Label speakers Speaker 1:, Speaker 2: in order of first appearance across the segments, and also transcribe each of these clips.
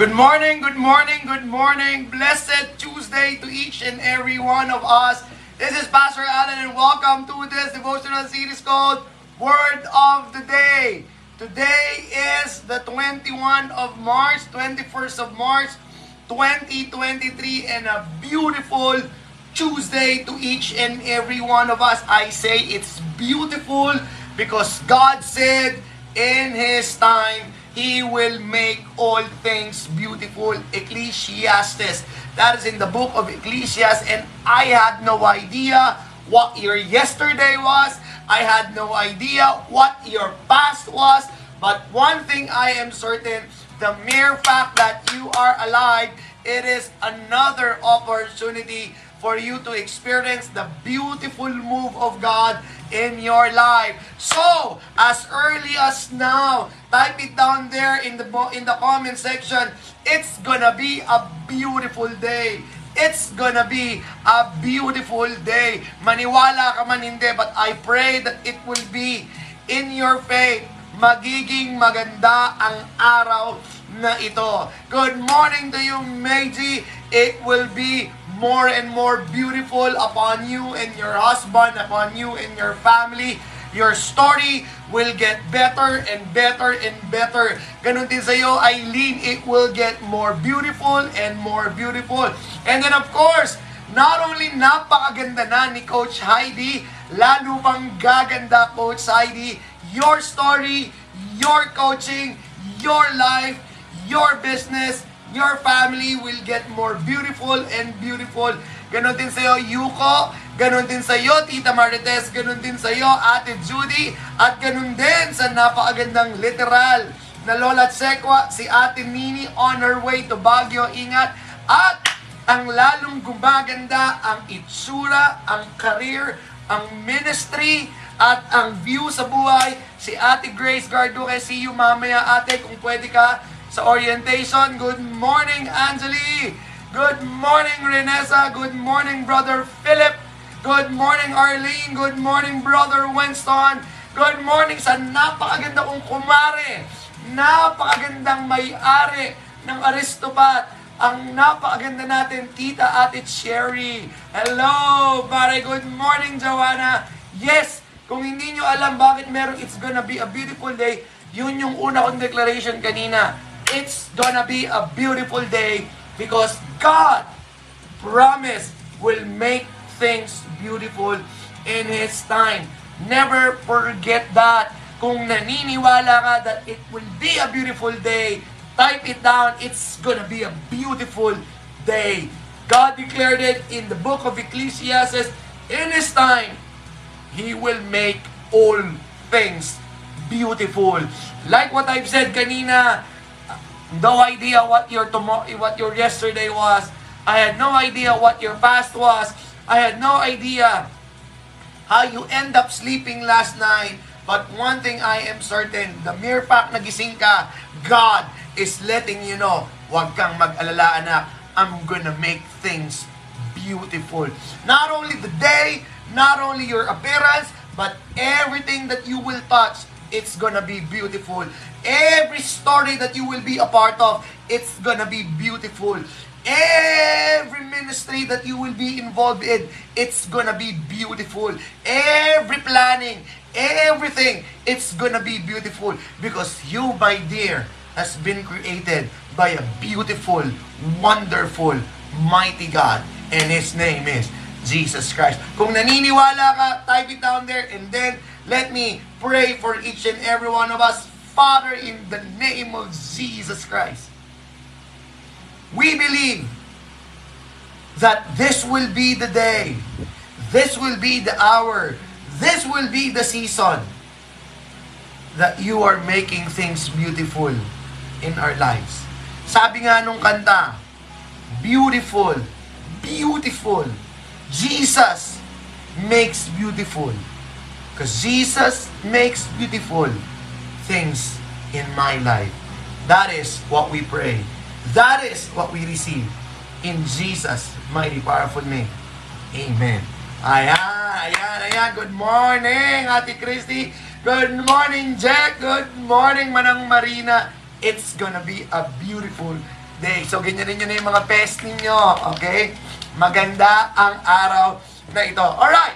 Speaker 1: Good morning, good morning, good morning. Blessed Tuesday to each and every one of us. This is Pastor Alan and welcome to this devotional series called Word of the Day. Today is the 21 of March, 21st of March, 2023 and a beautiful Tuesday to each and every one of us. I say it's beautiful because God said in His time, He will make all things beautiful. Ecclesiastes. That is in the book of Ecclesiastes. And I had no idea what your yesterday was. I had no idea what your past was. But one thing I am certain, the mere fact that you are alive, it is another opportunity for you to experience the beautiful move of God in your life. So, as early as now, type it down there in the in the comment section. It's gonna be a beautiful day. It's gonna be a beautiful day. Maniwala ka man hindi, but I pray that it will be in your faith. Magiging maganda ang araw na ito. Good morning to you, Meiji. It will be more and more beautiful upon you and your husband, upon you and your family. Your story will get better and better and better. Ganun din sa iyo, Eileen, it will get more beautiful and more beautiful. And then of course, not only napakaganda na ni Coach Heidi, lalo pang gaganda Coach Heidi, your story, your coaching, your life, your business, your family will get more beautiful and beautiful. Ganon din sa iyo, Yuko. Ganon din sa iyo, Tita Marites. Ganon din sa iyo, Ate Judy. At ganon din sa napakagandang literal na Lola Tsekwa, si Ate Nini on her way to Baguio. Ingat. At ang lalong gumaganda ang itsura, ang career, ang ministry, at ang view sa buhay. Si Ate Grace Garduque, see you mamaya ate kung pwede ka sa orientation. Good morning, Angeli! Good morning, Renessa! Good morning, Brother Philip! Good morning, Arlene! Good morning, Brother Winston! Good morning sa napakaganda kong kumare! Napakagandang may-ari ng Aristopat! Ang napakaganda natin, Tita Ate Cherry! Hello, pare! Good morning, Joanna! Yes, kung hindi nyo alam bakit meron It's Gonna Be a Beautiful Day, yun yung una kong declaration kanina it's gonna be a beautiful day because God promised will make things beautiful in His time. Never forget that. Kung naniniwala ka that it will be a beautiful day, type it down. It's gonna be a beautiful day. God declared it in the book of Ecclesiastes. In His time, He will make all things beautiful. Like what I've said kanina, no idea what your tomorrow, what your yesterday was. I had no idea what your past was. I had no idea how you end up sleeping last night. But one thing I am certain, the mere fact nagising ka, God is letting you know, huwag kang mag-alala anak, I'm gonna make things beautiful. Not only the day, not only your appearance, but everything that you will touch, it's gonna be beautiful. Every story that you will be a part of, it's gonna be beautiful. Every ministry that you will be involved in, it's gonna be beautiful. Every planning, everything, it's gonna be beautiful because you, my dear, has been created by a beautiful, wonderful, mighty God. And His name is Jesus Christ. Kung naniniwala ka, type it down there and then let me pray for each and every one of us. Father, in the name of Jesus Christ, we believe that this will be the day, this will be the hour, this will be the season that you are making things beautiful in our lives. Sabi nga nung kanta, beautiful, beautiful. Jesus makes beautiful. Because Jesus makes beautiful things in my life. That is what we pray. That is what we receive in Jesus' mighty powerful name. Amen. Ayan, ayan, ayan. Good morning, Ate Christy. Good morning, Jack. Good morning, Manang Marina. It's gonna be a beautiful day. So, ganyan rin yun yung mga pest ninyo. Okay? Maganda ang araw na ito. Alright!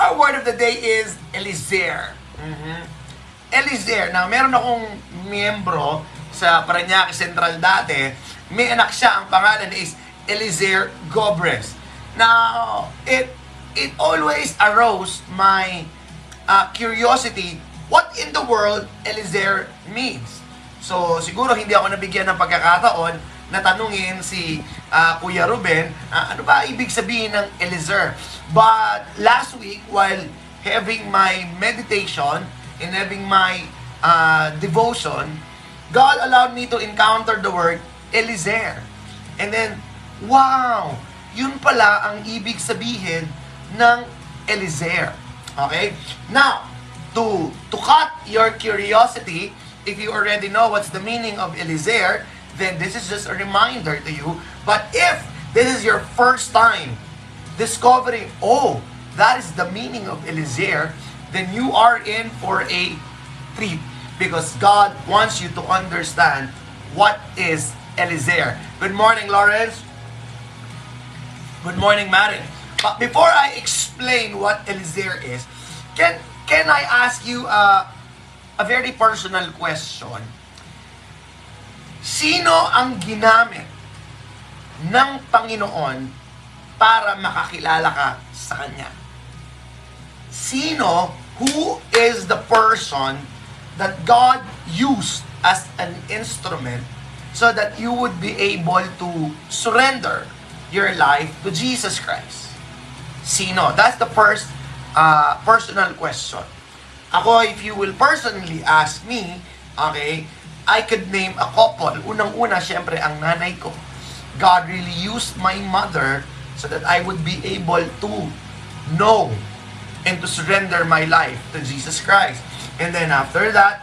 Speaker 1: Our word of the day is Eliezer. Mhm. Eliezer. Now, meron akong miyembro sa Paranaque Central dati. May anak siya. Ang pangalan is Eliezer Gobres. Now, it it always arose my uh, curiosity what in the world Eliezer means. So, siguro hindi ako nabigyan ng pagkakataon na tanungin si uh, Kuya Ruben, uh, ano ba ibig sabihin ng Eliezer? But last week, while having my meditation and having my uh, devotion, God allowed me to encounter the word Eliezer. And then, wow! Yun pala ang ibig sabihin ng Eliezer. Okay? Now, to to cut your curiosity, if you already know what's the meaning of Eliezer, then this is just a reminder to you. But if this is your first time discovering, oh, that is the meaning of Eliezer, then you are in for a treat because God wants you to understand what is Eliezer. Good morning, Lawrence. Good morning, Mary. But before I explain what Eliezer is, can can I ask you a, a very personal question? Sino ang ginamit ng Panginoon para makakilala ka sa Kanya? Sino, who is the person that God used as an instrument so that you would be able to surrender your life to Jesus Christ? Sino? That's the first uh, personal question. Ako, if you will personally ask me, okay, I could name a couple. Unang-una, syempre, ang nanay ko. God really used my mother so that I would be able to know and to surrender my life to Jesus Christ. And then after that,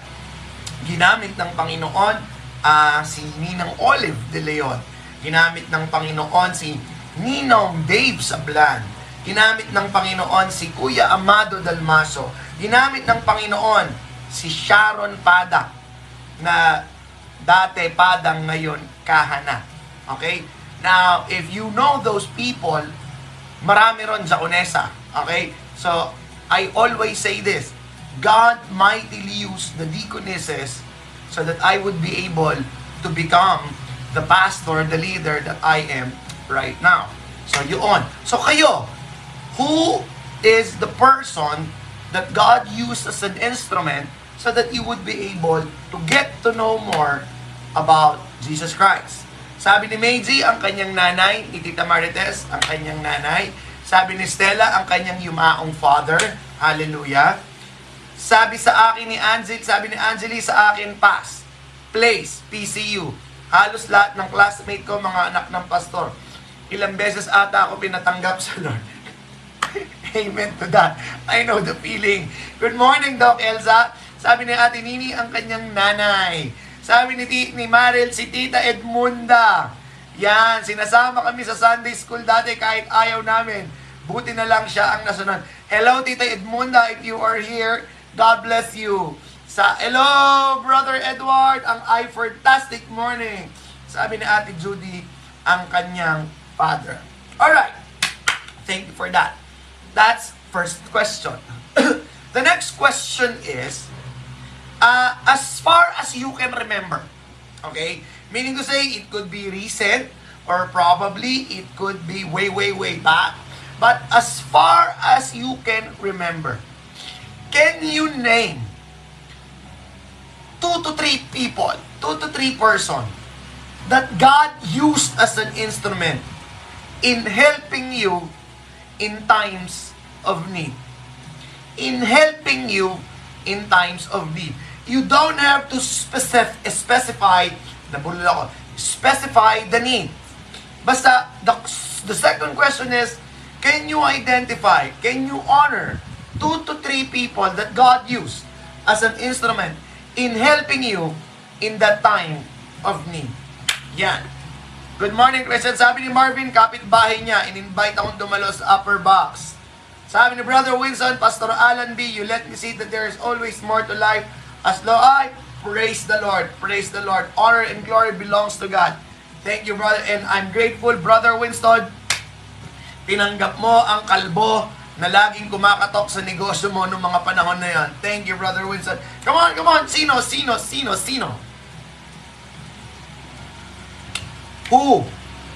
Speaker 1: ginamit ng Panginoon uh, si Ninang Olive de Leon. Ginamit ng Panginoon si Ninong Dave Sablan. Ginamit ng Panginoon si Kuya Amado Dalmaso. Ginamit ng Panginoon si Sharon Pada na dati padang ngayon kahana. Okay? Now, if you know those people, marami ron sa Unesa. Okay? So, I always say this. God mightily used the deaconesses so that I would be able to become the pastor, the leader that I am right now. So, yun. So, kayo, who is the person that God used as an instrument so that you would be able to get to know more about Jesus Christ? Sabi ni Meiji, ang kanyang nanay, ni Tita Marites, ang kanyang nanay. Sabi ni Stella, ang kanyang yumaong father. Hallelujah. Sabi sa akin ni Angel, sabi ni Angeli sa akin, pass, place, PCU. Halos lahat ng classmate ko, mga anak ng pastor. Ilang beses ata ako pinatanggap sa Lord. Amen to that. I know the feeling. Good morning, Doc Elsa. Sabi ni Ate Nini, ang kanyang nanay. Sabi ni, ni Maril, si Tita Edmunda. Yan, sinasama kami sa Sunday School dati kahit ayaw namin. Buti na lang siya ang nasunod. Hello, Tita Edmunda, if you are here, God bless you. Sa Hello, Brother Edward, ang I fantastic morning. Sabi ni Ate Judy, ang kanyang father. Alright, thank you for that. That's first question. the next question is, uh, as far as you can remember. Okay? Meaning to say, it could be recent or probably it could be way, way, way back. But as far as you can remember, can you name two to three people, two to three person that God used as an instrument in helping you in times of need? In helping you in times of need. You don't have to specif- specify, nabulol ako, specify the need. Basta, the, the second question is, can you identify, can you honor two to three people that God used as an instrument in helping you in that time of need? Yan. Good morning, Christian. Sabi ni Marvin, kapit-bahay niya, in-invite akong dumalo sa upper box. Sabi ni Brother Wilson, Pastor Alan B., you let me see that there is always more to life as lo ay Praise the Lord. Praise the Lord. Honor and glory belongs to God. Thank you, brother. And I'm grateful, Brother Winston. Tinanggap mo ang kalbo na laging kumakatok sa negosyo mo noong mga panahon na yan. Thank you, Brother Winston. Come on, come on. Sino, sino, sino, sino? Who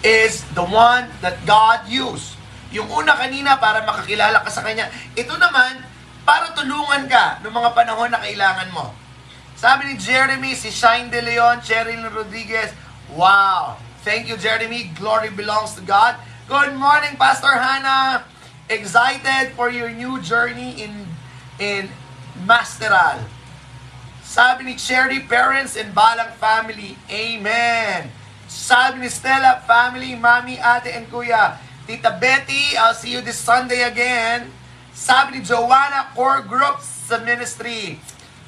Speaker 1: is the one that God used? Yung una kanina para makakilala ka sa Kanya. Ito naman, para tulungan ka noong mga panahon na kailangan mo. Sabi ni Jeremy, si Shine De Leon, Cheryl Rodriguez, wow! Thank you, Jeremy. Glory belongs to God. Good morning, Pastor Hannah. Excited for your new journey in in Masteral. Sabi ni Cherry, parents and Balang family, Amen. Sabi ni Stella, family, mami, ate, and kuya, Tita Betty, I'll see you this Sunday again. Sabi ni Joanna, core group sa ministry.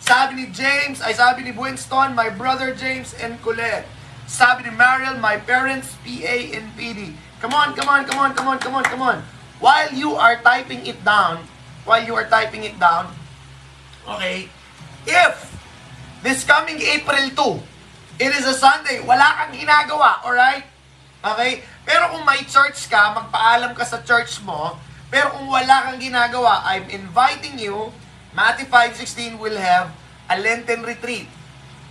Speaker 1: Sabi ni James, ay sabi ni Winston, my brother James and Colette. Sabi ni Mariel, my parents, PA and PD. Come on, come on, come on, come on, come on, come on. While you are typing it down, while you are typing it down, okay, if this coming April 2, it is a Sunday, wala kang ginagawa, alright? Okay? Pero kung may church ka, magpaalam ka sa church mo, pero kung wala kang ginagawa, I'm inviting you, Matthew 5.16 will have a Lenten retreat.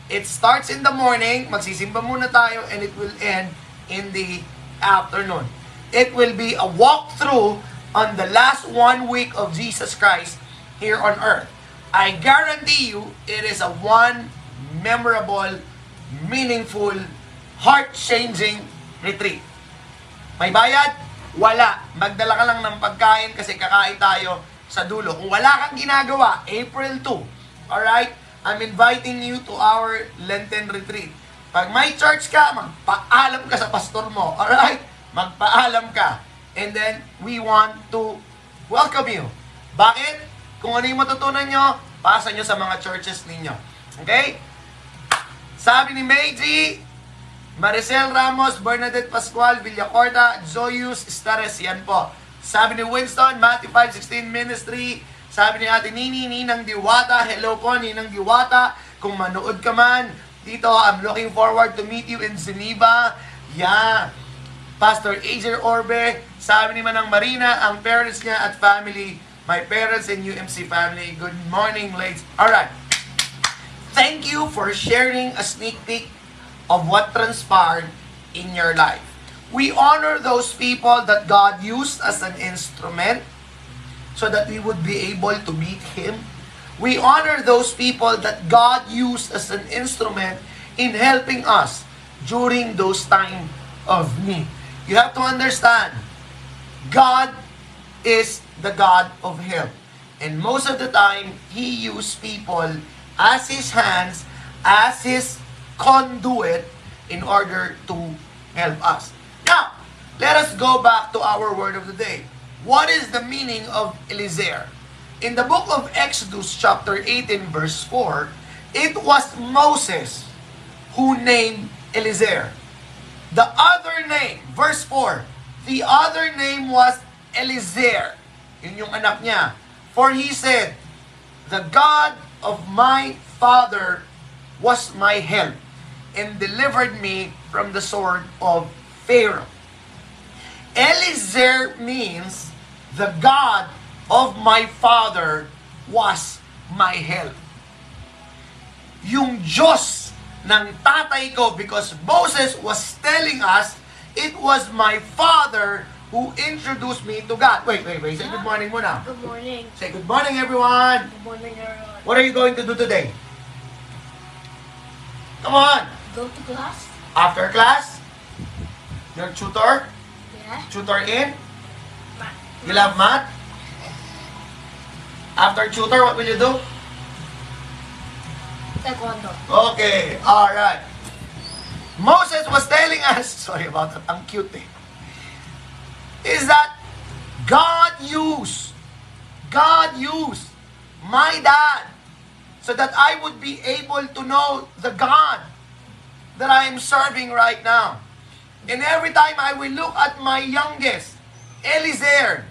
Speaker 1: It starts in the morning, magsisimba muna tayo, and it will end in the afternoon. It will be a walkthrough on the last one week of Jesus Christ here on earth. I guarantee you, it is a one memorable, meaningful, heart-changing retreat. May bayad? Wala. Magdala ka lang ng pagkain kasi kakain tayo sa dulo. Kung wala kang ginagawa, April 2, alright? I'm inviting you to our Lenten retreat. Pag may church ka, magpaalam ka sa pastor mo, alright? Magpaalam ka. And then, we want to welcome you. Bakit? Kung ano yung matutunan nyo, pasa nyo sa mga churches ninyo. Okay? Sabi ni Meiji, Maricel Ramos, Bernadette Pascual, Villacorta, Zoyus Stares, yan po. Sabi ni Winston, Matthew 5.16 Ministry, sabi ni Ate Nini, Ninang Diwata, hello po Ninang Diwata, kung manood ka man, dito, I'm looking forward to meet you in Geneva. Yeah. Pastor Azer Orbe, sabi ni Manang Marina, ang parents niya at family, my parents and UMC family, good morning, ladies. Alright. Thank you for sharing a sneak peek of what transpired in your life. We honor those people that God used as an instrument so that we would be able to meet Him. We honor those people that God used as an instrument in helping us during those time of need. You have to understand, God is the God of help. And most of the time, He used people as His hands, as His conduit in order to help us. Now, let us go back to our word of the day. What is the meaning of Eliezer? In the book of Exodus chapter 18 verse 4, it was Moses who named Eliezer. The other name, verse 4, the other name was Eliezer. Yun yung anak niya. For he said, The God of my father was my help and delivered me from the sword of Pharaoh. Eliezer means the God of my father was my help. Yung Diyos ng tatay ko because Moses was telling us it was my father who introduced me to God. Wait, wait, wait. Say good morning muna.
Speaker 2: Good morning.
Speaker 1: Say good morning everyone.
Speaker 2: Good morning, everyone.
Speaker 1: What are you going to do today? Come on.
Speaker 2: Go to class?
Speaker 1: After class, your tutor,
Speaker 2: Yeah.
Speaker 1: tutor in, you love math. After tutor, what will you do?
Speaker 2: Taekwondo.
Speaker 1: Okay, all right. Moses was telling us, sorry about that, ang cute eh, is that God used, God used my dad so that I would be able to know the God that I am serving right now. And every time I will look at my youngest, Eliezer,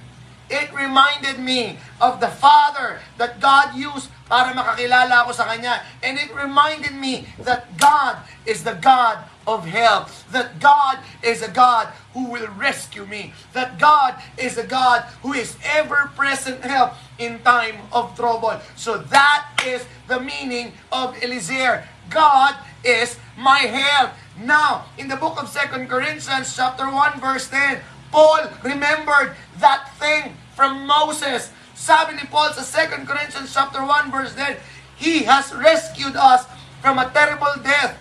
Speaker 1: it reminded me of the father that God used para makakilala ako sa Kanya. And it reminded me that God is the God of help. That God is a God who will rescue me. That God is a God who is ever-present help in time of trouble. So that is the meaning of Eliezer. God is my help. Now, in the book of Second Corinthians chapter 1 verse 10, Paul remembered that thing from Moses. Sabi ni Paul sa 2 Corinthians chapter 1 verse 10, He has rescued us from a terrible death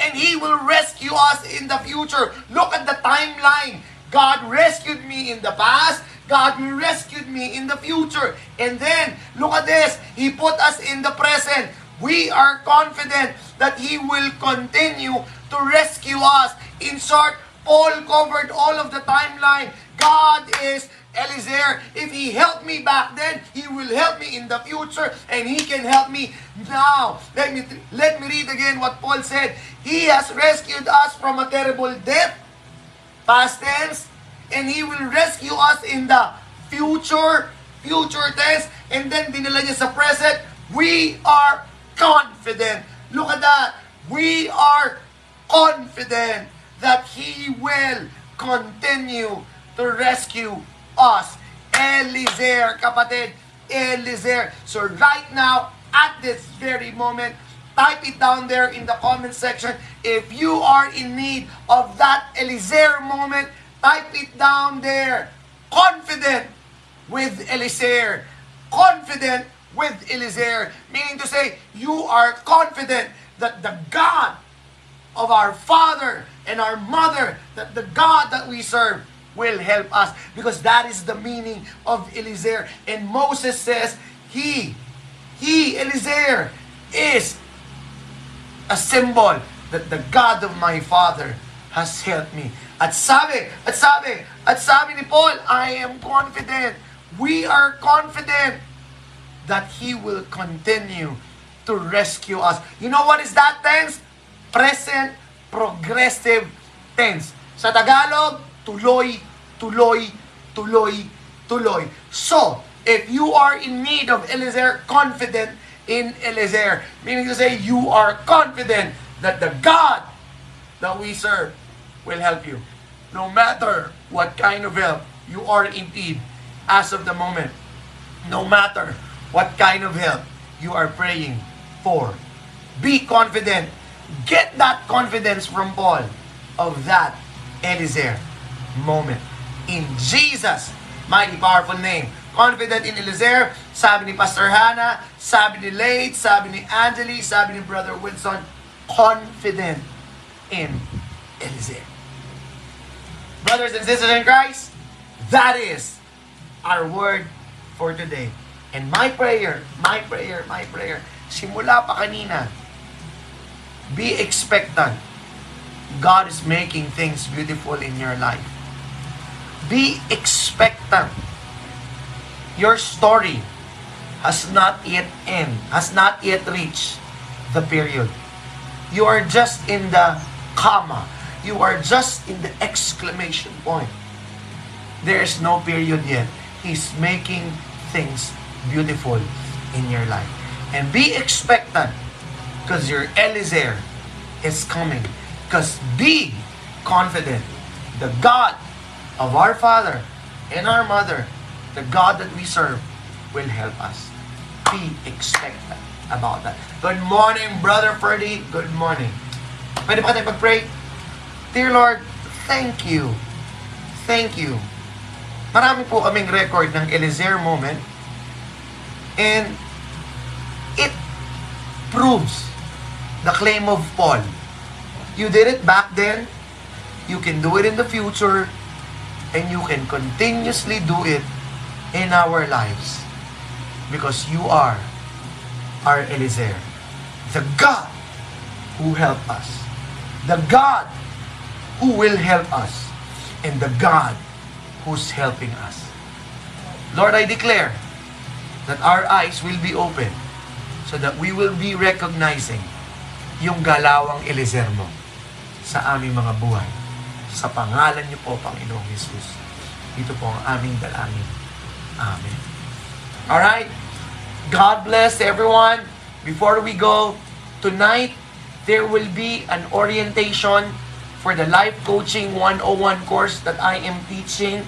Speaker 1: and He will rescue us in the future. Look at the timeline. God rescued me in the past. God rescued me in the future. And then, look at this. He put us in the present. We are confident that He will continue to rescue us. In short, Paul covered all of the timeline. God is Eliezer. If He helped me back then, He will help me in the future, and He can help me now. Let me let me read again what Paul said. He has rescued us from a terrible death, past tense, and He will rescue us in the future, future tense, and then dinala niya sa present. We are confident. Look at that. We are confident that He will continue to rescue us. Eliezer, kapatid. Eliezer. So right now, at this very moment, type it down there in the comment section. If you are in need of that Eliezer moment, type it down there. Confident with Eliezer. Confident with Eliezer. Meaning to say, you are confident that the God of our father and our mother, that the God that we serve will help us. Because that is the meaning of Eliezer. And Moses says, He, He, Eliezer, is a symbol that the God of my father has helped me. At sabi, at sabi, at sabi ni Paul, I am confident. We are confident that He will continue to rescue us. You know what is that tense? Present progressive tense. Sa Tagalog, tuloy, tuloy, tuloy, tuloy. So, if you are in need of Eliezer, confident in Eliezer, meaning to say you are confident that the God that we serve will help you. No matter what kind of help you are in need as of the moment, no matter what kind of help you are praying for, be confident. Get that confidence from Paul of that Eliezer moment. In Jesus' mighty powerful name. Confident in Eliezer, sabi ni Pastor Hannah, sabi ni Lade, sabi ni Angeli, sabi ni Brother Wilson, confident in Eliezer. Brothers and sisters in Christ, that is our word for today. And my prayer, my prayer, my prayer, simula pa kanina, be expectant. God is making things beautiful in your life. Be expectant. Your story has not yet end, has not yet reached the period. You are just in the comma. You are just in the exclamation point. There is no period yet. He's making things beautiful in your life. And be expectant because your Eliezer is coming. Because be confident. The God of our Father and our Mother, the God that we serve, will help us. Be expectant about that. Good morning, Brother Freddy. Good morning. Pwede ba tayo mag-pray? Dear Lord, thank you. Thank you. Marami po kaming record ng Eliezer moment and it proves the claim of Paul. You did it back then, you can do it in the future, and you can continuously do it in our lives. Because you are our Eliezer, the God who helped us, the God who will help us, and the God who's helping us. Lord, I declare that our eyes will be open so that we will be recognizing yung galawang Eliezer mo sa aming mga buhay. Sa pangalan niyo po, Panginoong Jesus. Ito po ang aming dalangin. Amen. Alright? God bless everyone. Before we go, tonight there will be an orientation for the Life Coaching 101 course that I am teaching.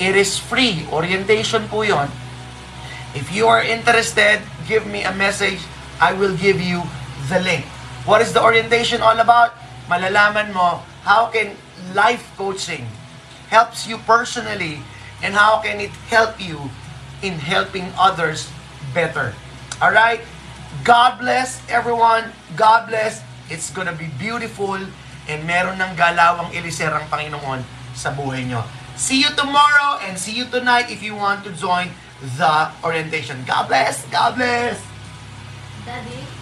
Speaker 1: It is free. Orientation po yon. If you are interested, give me a message. I will give you the link. What is the orientation all about? Malalaman mo how can life coaching helps you personally and how can it help you in helping others better. All right? God bless everyone. God bless. It's gonna be beautiful and meron ng galawang iliser ang Panginoon sa buhay nyo. See you tomorrow and see you tonight if you want to join the orientation. God bless. God bless.
Speaker 2: Daddy.